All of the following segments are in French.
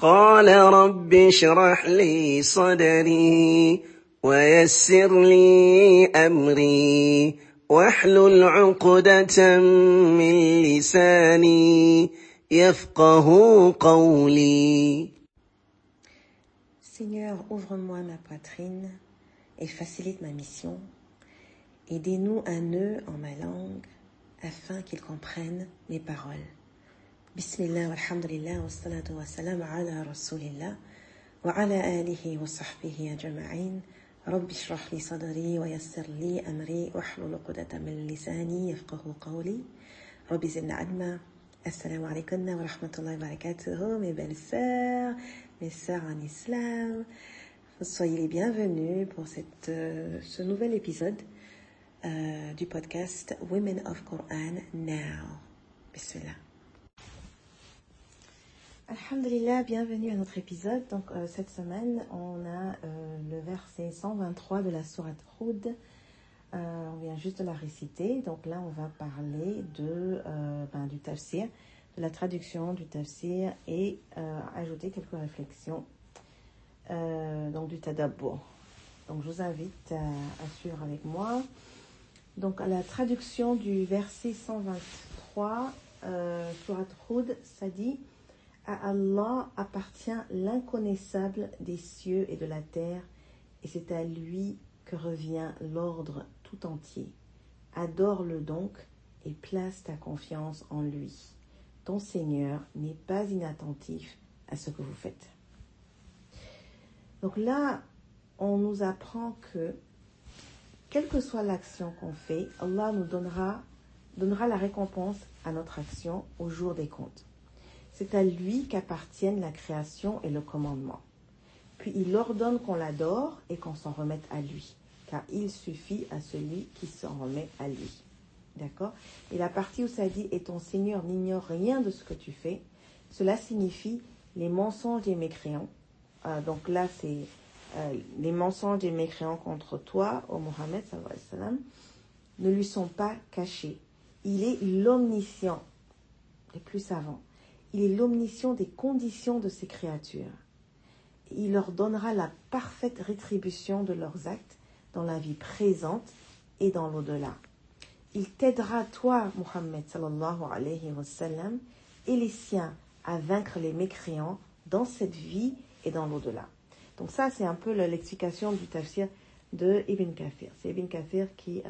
قال رب اشرح لي صدري ويسر لي أمري واحلل عقدة من لساني يفقه قولي Seigneur, ouvre-moi ma poitrine et facilite ma mission. Aidez-nous un nœud en ma langue afin qu'ils comprennent mes paroles. بسم الله والحمد لله والصلاة والسلام على رسول الله وعلى آله وصحبه أجمعين رب اشرح لي صدري ويسر لي أمري واحلل عقدة من لساني يفقه قولي رب زلنا علما السلام عليكم ورحمة الله وبركاته مي بيل سير مي سير ان اسلام Soyez les bienvenus pour cette, ce nouvel épisode euh, Women of Quran Now. Bismillah. Alhamdulillah, bienvenue à notre épisode. Donc euh, cette semaine, on a euh, le verset 123 de la sourate Hud. Euh, on vient juste de la réciter. Donc là, on va parler de, ben, du tafsir, de la traduction du tafsir et ajouter quelques réflexions. Donc du tadabbur. Donc je vous invite à, suivre avec moi. Donc à la traduction du verset 123, euh, Surat Hud, ça dit À Allah appartient l'inconnaissable des cieux et de la terre, et c'est à lui que revient l'ordre tout entier. Adore-le donc et place ta confiance en lui. Ton Seigneur n'est pas inattentif à ce que vous faites. Donc là, on nous apprend que, quelle que soit l'action qu'on fait, Allah nous donnera, donnera la récompense à notre action au jour des comptes. C'est à lui qu'appartiennent la création et le commandement. Puis il ordonne qu'on l'adore et qu'on s'en remette à lui car il suffit à celui qui s'en remet à lui. D'accord? Et la partie où ça dit Et ton Seigneur n'ignore rien de ce que tu fais, cela signifie les mensonges des mécréants. Euh, donc là, c'est euh, les mensonges des mécréants contre toi, ô Mohammed, ne lui sont pas cachés. Il est l'omniscient, les plus savants. Il est l'omniscient des conditions de ces créatures. Il leur donnera la parfaite rétribution de leurs actes dans la vie présente et dans l'au-delà. Il t'aidera, toi, sallallahu alayhi wa sallam, et les siens à vaincre les mécréants dans cette vie et dans l'au-delà. Donc ça, c'est un peu l'explication du tafsir de Ibn Kafir. C'est Ibn Kafir qui, euh,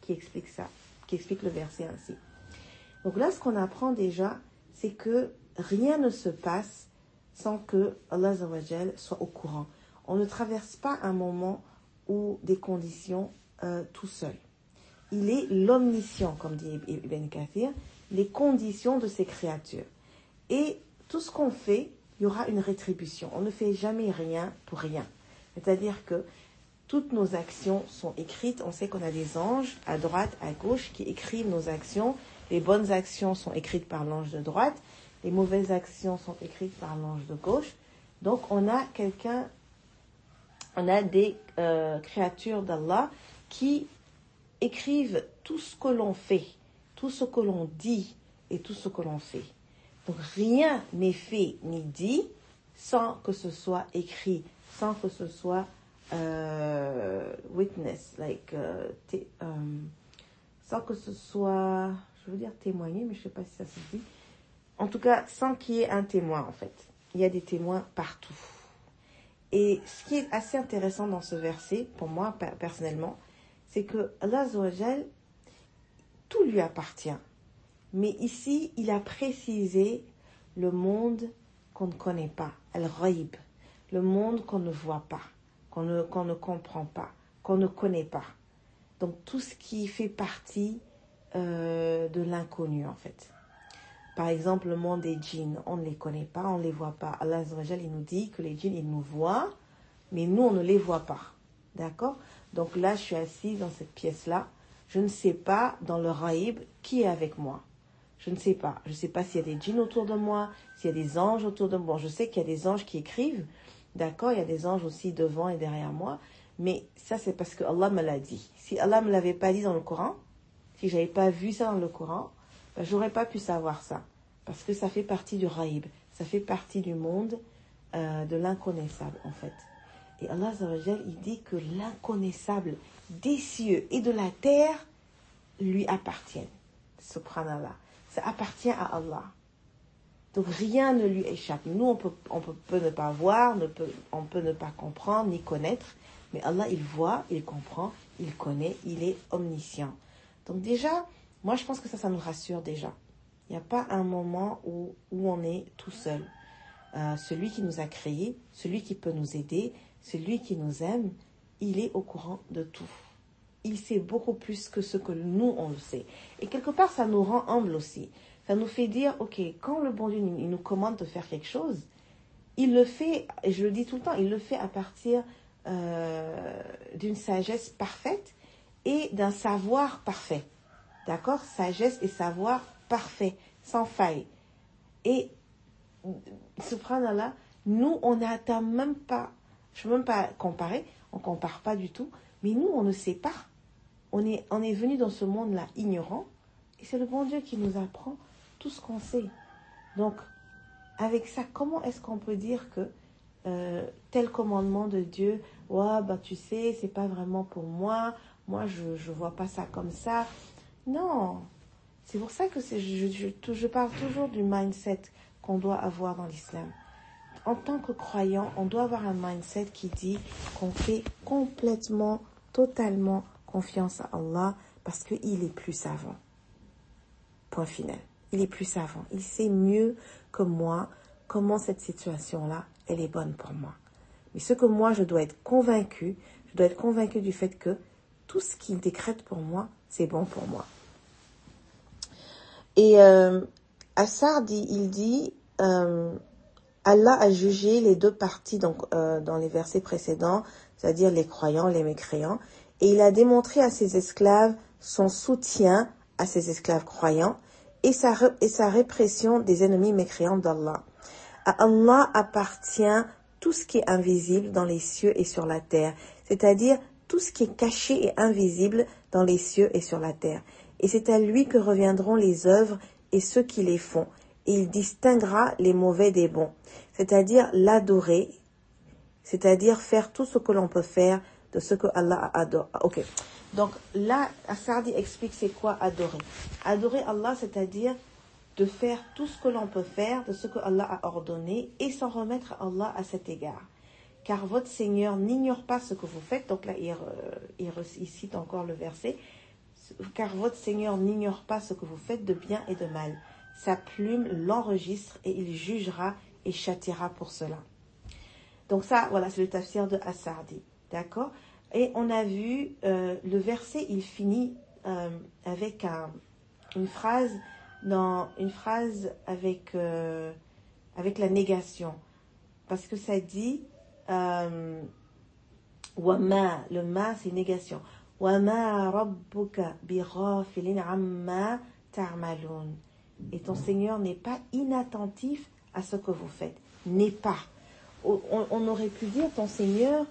qui explique ça, qui explique le verset ainsi. Donc là, ce qu'on apprend déjà, c'est que rien ne se passe sans que Allah soit au courant. On ne traverse pas un moment ou des conditions euh, tout seul. Il est l'omniscient, comme dit Ibn Kathir, les conditions de ces créatures. Et tout ce qu'on fait, il y aura une rétribution. On ne fait jamais rien pour rien. C'est-à-dire que toutes nos actions sont écrites. On sait qu'on a des anges à droite, à gauche qui écrivent nos actions. Les bonnes actions sont écrites par l'ange de droite. Les mauvaises actions sont écrites par l'ange de gauche. Donc on a quelqu'un on a des euh, créatures d'Allah qui écrivent tout ce que l'on fait, tout ce que l'on dit et tout ce que l'on fait. Donc rien n'est fait ni dit sans que ce soit écrit, sans que ce soit euh, witness, like, euh, sans que ce soit, je veux dire témoigner, mais je ne sais pas si ça se dit. En tout cas, sans qu'il y ait un témoin en fait. Il y a des témoins partout. Et ce qui est assez intéressant dans ce verset, pour moi personnellement, c'est que Allah tout lui appartient. Mais ici, il a précisé le monde qu'on ne connaît pas, al-ghaib, le monde qu'on ne voit pas, qu'on ne, ne comprend pas, qu'on ne connaît pas. Donc tout ce qui fait partie euh, de l'inconnu en fait. Par exemple, le monde des djinns, on ne les connaît pas, on ne les voit pas. Allah il nous dit que les djinns, ils nous voient, mais nous, on ne les voit pas. D'accord? Donc là, je suis assise dans cette pièce-là. Je ne sais pas, dans le raïb, qui est avec moi. Je ne sais pas. Je ne sais pas s'il y a des djinns autour de moi, s'il y a des anges autour de moi. je sais qu'il y a des anges qui écrivent. D'accord Il y a des anges aussi devant et derrière moi. Mais ça, c'est parce que Allah me l'a dit. Si Allah me l'avait pas dit dans le Coran, si j'avais pas vu ça dans le Coran, ben, j'aurais pas pu savoir ça. Parce que ça fait partie du raïb. Ça fait partie du monde euh, de l'inconnaissable en fait. Et Allah il dit que l'inconnaissable des cieux et de la terre lui appartiennent. Subhanallah. Ça appartient à Allah. Donc rien ne lui échappe. Nous, on peut, on peut, ne pas voir, on peut ne pas comprendre ni connaître, mais Allah, il voit, il comprend, il connaît, il est omniscient. Donc déjà, moi je pense que ça, ça nous rassure déjà. Il n'y a pas un moment où, où on est tout seul. Euh, celui qui nous a créés, celui qui peut nous aider, celui qui nous aime, il est au courant de tout. Il sait beaucoup plus que ce que nous, on le sait. Et quelque part, ça nous rend humbles aussi. Ça nous fait dire, ok, quand le bon Dieu nous commande de faire quelque chose, il le fait, et je le dis tout le temps, il le fait à partir euh, d'une sagesse parfaite et d'un savoir parfait. D'accord? Sagesse et savoir parfait, sans faille. Et, subhanallah, nous, on n'atteint même pas, je ne veux même pas comparer, on ne compare pas du tout, mais nous, on ne sait pas. On est, on est venu dans ce monde-là ignorant, et c'est le bon Dieu qui nous apprend tout ce qu'on sait. Donc, avec ça, comment est-ce qu'on peut dire que euh, tel commandement de Dieu, ouais, bah tu sais, c'est pas vraiment pour moi, moi je ne vois pas ça comme ça. Non, c'est pour ça que je, je, je parle toujours du mindset qu'on doit avoir dans l'islam. En tant que croyant, on doit avoir un mindset qui dit qu'on fait complètement, totalement confiance à Allah parce qu'il est plus savant. Point final. Il est plus savant. Il sait mieux que moi comment cette situation-là, elle est bonne pour moi. Mais ce que moi, je dois être convaincu, je dois être convaincu du fait que tout ce qu'il décrète pour moi, c'est bon pour moi. Et euh, Assar dit, il dit, euh, Allah a jugé les deux parties donc euh, dans les versets précédents, c'est-à-dire les croyants, les mécréants, et il a démontré à ses esclaves son soutien à ses esclaves croyants et sa, et sa répression des ennemis mécréants d'Allah. À Allah appartient tout ce qui est invisible dans les cieux et sur la terre, c'est-à-dire tout ce qui est caché et invisible dans les cieux et sur la terre et c'est à lui que reviendront les œuvres et ceux qui les font, et il distinguera les mauvais des bons, c'est-à-dire l'adorer, c'est-à-dire faire tout ce que l'on peut faire de ce que Allah adore. Ok. Donc là, Asardi explique c'est quoi adorer. Adorer Allah, c'est-à-dire de faire tout ce que l'on peut faire de ce que Allah a ordonné et s'en remettre à Allah à cet égard. Car votre Seigneur n'ignore pas ce que vous faites. Donc là, il, il cite encore le verset car votre Seigneur n'ignore pas ce que vous faites de bien et de mal. Sa plume l'enregistre et il jugera et châtiera pour cela. Donc ça, voilà, c'est le tafsir de Assardi. D'accord? Et on a vu, euh, le verset, il finit euh, avec un, une phrase, dans, une phrase avec, euh, avec la négation. Parce que ça dit, Wama, le ma, c'est négation. Et ton Seigneur n'est pas inattentif à ce que vous faites. N'est pas. On, aurait pu dire ton Seigneur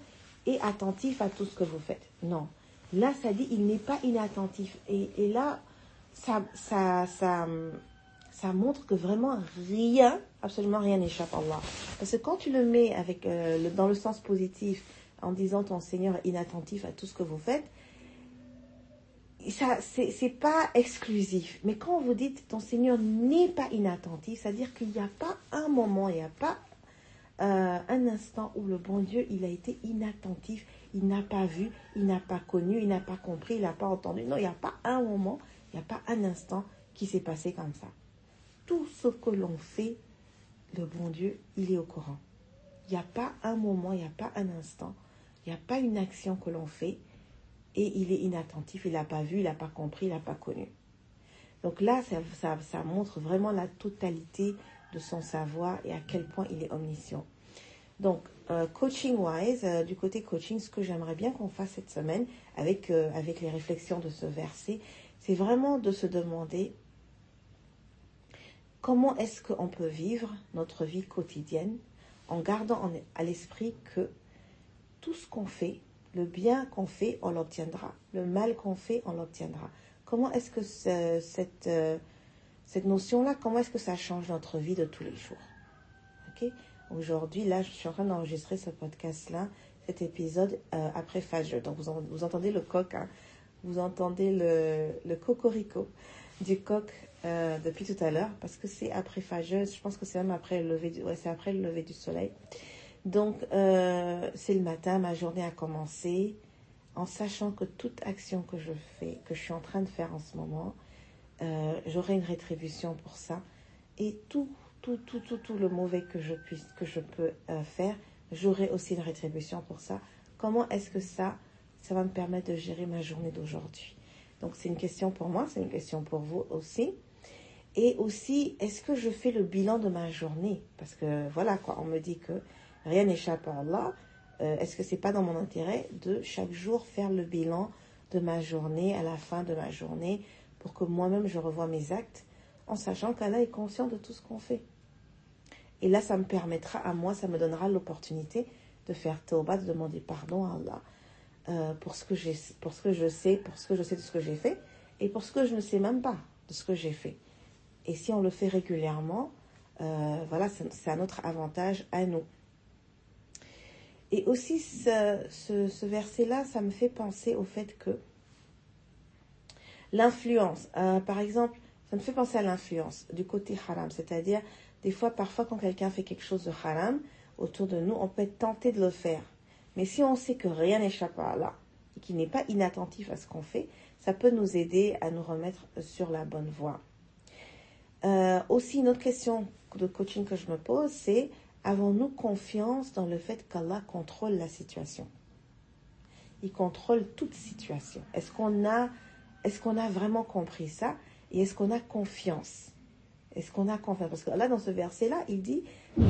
est attentif à tout ce que vous faites. Non. Là, ça dit il n'est pas inattentif. Et, là, ça, ça, ça, ça, montre que vraiment rien, absolument rien n'échappe à Allah. Parce que quand tu le mets avec, euh, dans le sens positif, en disant ton Seigneur inattentif à tout ce que vous faites, ça, c'est pas exclusif. Mais quand vous dites ton Seigneur n'est pas inattentif, c'est-à-dire qu'il n'y a pas un moment, il n'y a pas euh, un instant où le bon Dieu, il a été inattentif, il n'a pas vu, il n'a pas connu, il n'a pas compris, il n'a pas entendu. Non, il n'y a pas un moment, il n'y a pas un instant qui s'est passé comme ça. Tout ce que l'on fait, le bon Dieu, il est au courant. Il n'y a pas un moment, il n'y a pas un instant, il n'y a pas une action que l'on fait et il est inattentif, il n'a pas vu, il n'a pas compris, il n'a pas connu. Donc là, ça, ça, montre vraiment la totalité de son savoir et à quel point il est omniscient. Donc, euh, coaching-wise, euh, du côté coaching, ce que j'aimerais bien qu'on fasse cette semaine avec, euh, avec les réflexions de ce verset, c'est vraiment de se demander comment est-ce qu'on peut vivre notre vie quotidienne en gardant à l'esprit que tout ce qu'on fait, le bien qu'on fait, on l'obtiendra. Le mal qu'on fait, on l'obtiendra. Comment est-ce que cette, cette notion-là, comment est-ce que ça change notre vie de tous les jours? Ok? Aujourd'hui, là, je suis en train d'enregistrer ce podcast-là, cet épisode euh, après Fajr. Donc, vous, en- vous entendez le coq, hein? vous entendez le, le cocorico du coq euh, depuis tout à l'heure, parce que c'est après Fajr. Je pense que c'est même après le lever du, ouais, c'est après le lever du soleil. Donc, euh, c'est le matin, ma journée a commencé, en sachant que toute action que je fais, que je suis en train de faire en ce moment, euh, j'aurai une rétribution pour ça. Et tout, tout, tout, tout, tout le mauvais que je puisse, que je peux euh, faire, j'aurai aussi une rétribution pour ça. Comment est-ce que ça, ça va me permettre de gérer ma journée d'aujourd'hui? Donc c'est une question pour moi, c'est une question pour vous aussi. Et aussi, est-ce que je fais le bilan de ma journée? Parce que voilà quoi, on me dit que rien n'échappe à Allah. Euh, est-ce que c'est pas dans mon intérêt de chaque jour faire le bilan de ma journée à la fin de ma journée pour que moi-même je revoie mes actes en sachant qu'Allah est conscient de tout ce qu'on fait. Et là, ça me permettra à moi, ça me donnera l'opportunité de faire tauba, de demander pardon à Allah euh, pour, ce que pour ce que je sais, pour ce que je sais de ce que j'ai fait et pour ce que je ne sais même pas de ce que j'ai fait. Et si on le fait régulièrement, euh, voilà, c'est, un autre avantage à nous. Et aussi, ce, ce verset-là, ça me fait penser au fait que l'influence, euh, par exemple, ça me fait penser à l'influence du côté haram, c'est-à-dire des fois, parfois, quand quelqu'un fait quelque chose de haram autour de nous, on peut être tenté de le faire. Mais si on sait que rien n'échappe à Allah et qu'il n'est pas inattentif à ce qu'on fait, ça peut nous aider à nous remettre sur la bonne voie. Euh, aussi, une autre question de coaching que je me pose, c'est avons-nous confiance dans le fait qu'Allah contrôle la situation? Il contrôle toute situation. Est-ce qu'on a, est-ce qu'on a vraiment compris ça Et est-ce qu'on a confiance? Est-ce qu'on a confiance? Parce que là, dans ce verset-là, il dit,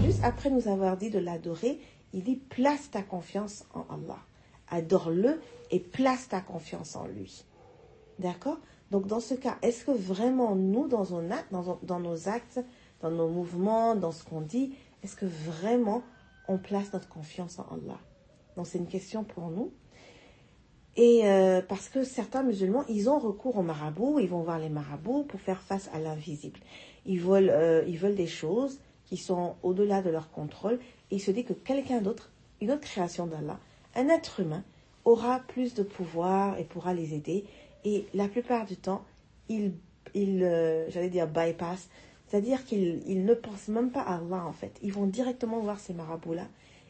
juste après nous avoir dit de l'adorer, il dit place ta confiance en Allah. Adore-le et place ta confiance en lui. D'accord? Donc, dans ce cas, est-ce que vraiment nous, dans, nos actes, dans, dans nos actes, dans nos mouvements, dans ce qu'on dit, est-ce que vraiment on place notre confiance en Allah? Donc, c'est une question pour nous. Et euh, parce que certains musulmans, ils ont recours aux marabouts, ils vont voir les marabouts pour faire face à l'invisible. Ils veulent, euh, ils veulent des choses qui sont au-delà de leur contrôle. Et ils se disent que quelqu'un d'autre, une autre création d'Allah, un être humain, aura plus de pouvoir et pourra les aider. Et la plupart du temps, ils, euh, j'allais dire bypass, c'est-à-dire qu'ils ils ne pensent même pas à Allah en fait. Ils vont directement voir ces marabouts-là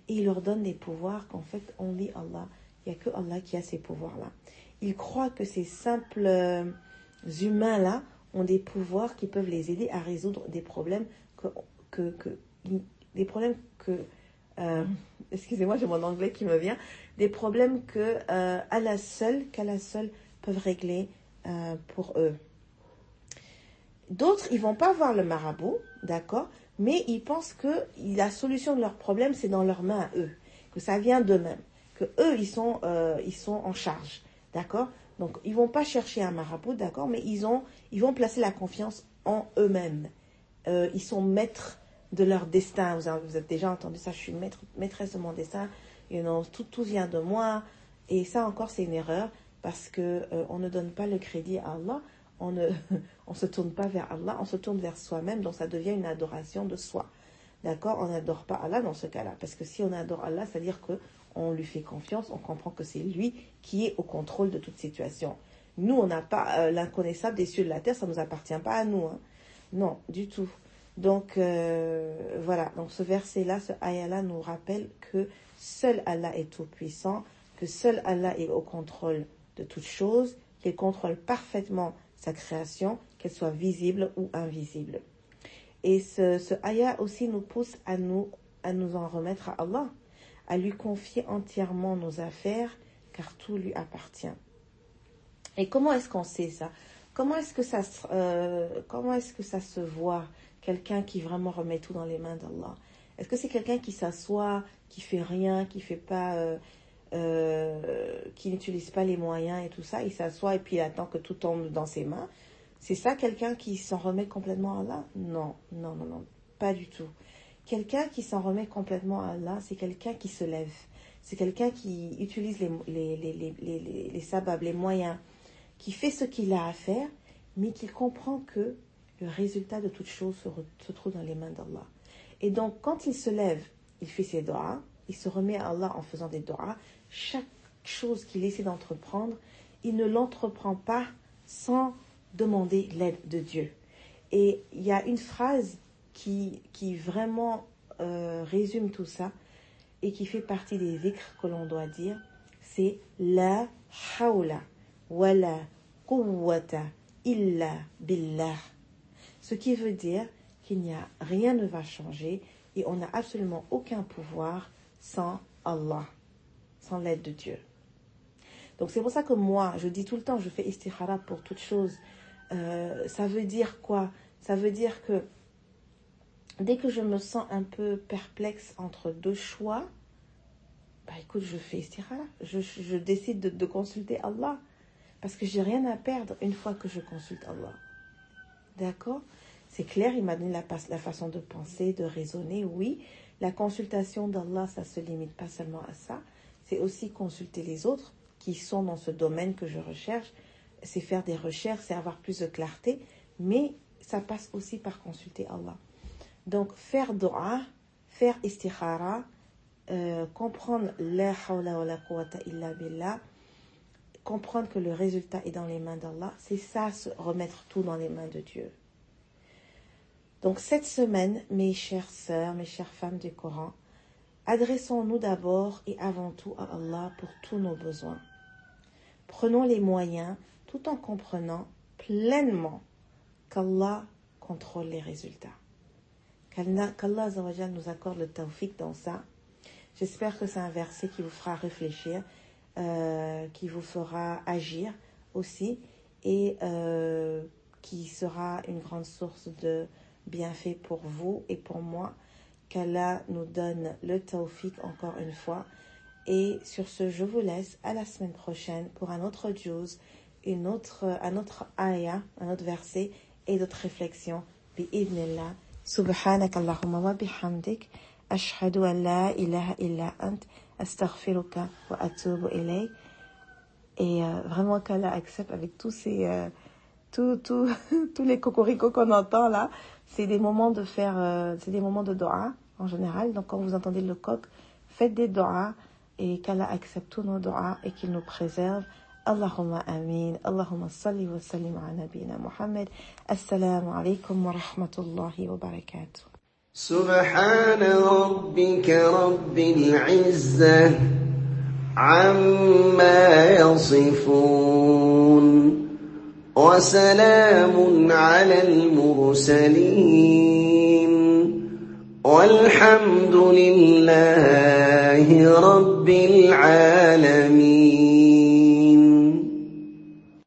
et ils leur donnent des pouvoirs qu'en fait, only Allah. Il n'y a que Allah qui a ces pouvoirs-là. Ils croient que ces simples euh, humains-là ont des pouvoirs qui peuvent les aider à résoudre des problèmes que, des problèmes que euh, excusez-moi, j'ai mon anglais qui me vient, des problèmes que euh, à la seule, qu'à peuvent régler euh, pour eux. D'autres, ils vont pas voir le marabout, d'accord, mais ils pensent que la solution de leurs problèmes c'est dans leurs mains à eux, que ça vient d'eux-mêmes, que eux ils sont euh, ils sont en charge, d'accord? Donc ils vont pas chercher un marabout, d'accord, mais ils ont ils vont placer la confiance en eux-mêmes. Euh, ils sont maîtres de leur destin. Vous avez, déjà entendu ça, je suis maître, maîtresse de mon destin. You tout vient de moi. Et ça encore, c'est une erreur parce que euh, on ne donne pas le crédit à Allah. On ne on se tourne pas vers Allah, on se tourne vers soi-même. Donc ça devient une adoration de soi. D'accord? On n'adore pas Allah dans ce cas-là. Parce que si on adore Allah, c'est-à-dire que on lui fait confiance, on comprend que c'est lui qui est au contrôle de toute situation. Nous, on n'a pas euh, l'inconnaissable des cieux de la terre, ça ne nous appartient pas à nous. Hein. Non, du tout. Donc euh, voilà, donc ce verset-là, ce ayah-là nous rappelle que seul Allah est tout-puissant, que seul Allah est au contrôle de toutes choses, qu'il contrôle parfaitement sa création, qu'elle soit visible ou invisible. Et ce, ce ayah aussi nous pousse à nous, à nous en remettre à Allah, à lui confier entièrement nos affaires, car tout lui appartient. Et comment est-ce qu'on sait ça? Comment est-ce que ça, euh, est-ce que ça se voit quelqu'un qui vraiment remet tout dans les mains d'Allah? Est-ce que c'est quelqu'un qui s'assoit, qui fait rien, qui fait pas, euh, euh, qui n'utilise pas les moyens et tout ça, il s'assoit et puis il attend que tout tombe dans ses mains. C'est ça quelqu'un qui s'en remet complètement à Allah? Non, non, non, non, pas du tout. Quelqu'un qui s'en remet complètement à Allah, c'est quelqu'un qui se lève. C'est quelqu'un qui utilise les, les, les, les, les, sababs, les moyens, qui fait ce qu'il a à faire, mais qui comprend que le résultat de toute chose se, se trouve dans les mains d'Allah. Et donc, quand il se lève il fait ses doigts, il se remet à Allah en faisant des doigts. Chaque chose qu'il essaie d'entreprendre, il ne l'entreprend pas sans demander l'aide de Dieu. Et il y a une phrase qui, qui vraiment euh, résume tout ça et qui fait partie des vikrs que l'on doit dire, c'est La hawla wa la quwwata illa billah. Ce qui veut dire qu'il n'y a rien ne va changer et on n'a absolument aucun pouvoir sans Allah, sans l'aide de Dieu. Donc c'est pour ça que moi, je dis tout le temps, je fais istikhara pour toute chose. Euh, ça veut dire quoi? Ça veut dire que dès que je me sens un peu perplexe entre deux choix, bah écoute, je fais. Je, décide de, consulter Allah. Parce que j'ai rien à perdre une fois que je consulte Allah. D'accord? C'est clair, il m'a donné la, la façon de penser, de raisonner, oui. La consultation d'Allah, ça se limite pas seulement à ça. C'est aussi consulter les autres qui sont dans ce domaine que je recherche. C'est faire des recherches, c'est avoir plus de clarté. Mais ça passe aussi par consulter Allah. Donc, faire dua, faire istikhara, euh, comprendre la hawla wa la quwwata illa billah, comprendre que le résultat est dans les mains d'Allah, c'est ça, remettre tout dans les mains de Dieu. Donc cette semaine, mes chères sœurs, mes chères femmes du Coran, adressons-nous d'abord et avant tout à Allah pour tous nos besoins. Prenons les moyens tout en comprenant pleinement qu'Allah contrôle les résultats. Qu'Allah nous accorde le tawfiq dans ça. J'espère que c'est un verset qui vous fera réfléchir, euh, qui vous fera agir aussi et euh, qui sera une grande source de bienfaits pour vous et pour moi. Qu'Allah nous donne le tawfiq encore une fois. Et sur ce, je vous laisse à la semaine prochaine pour un autre juz, une autre, un autre ayah, un autre verset et d'autres réflexions. Bi'idnillah. سبحانك اللهم وبحمدك أشهد أن لا إله إلا أنت أستغفرك وأتوب إليك et euh, vraiment qu'Allah accepte avec tous ces euh, tous tous tous les cocoricots qu'on entend là c'est des moments de faire euh, c'est des moments de doha en général donc quand vous entendez le coq faites des doha et qu'Allah accepte tous nos doha et qu'il nous préserve اللهم آمين. اللهم صل وسلم على نبينا محمد. السلام عليكم ورحمة الله وبركاته. سبحان ربك رب العزة عما يصفون وسلام على المرسلين والحمد لله رب العالمين.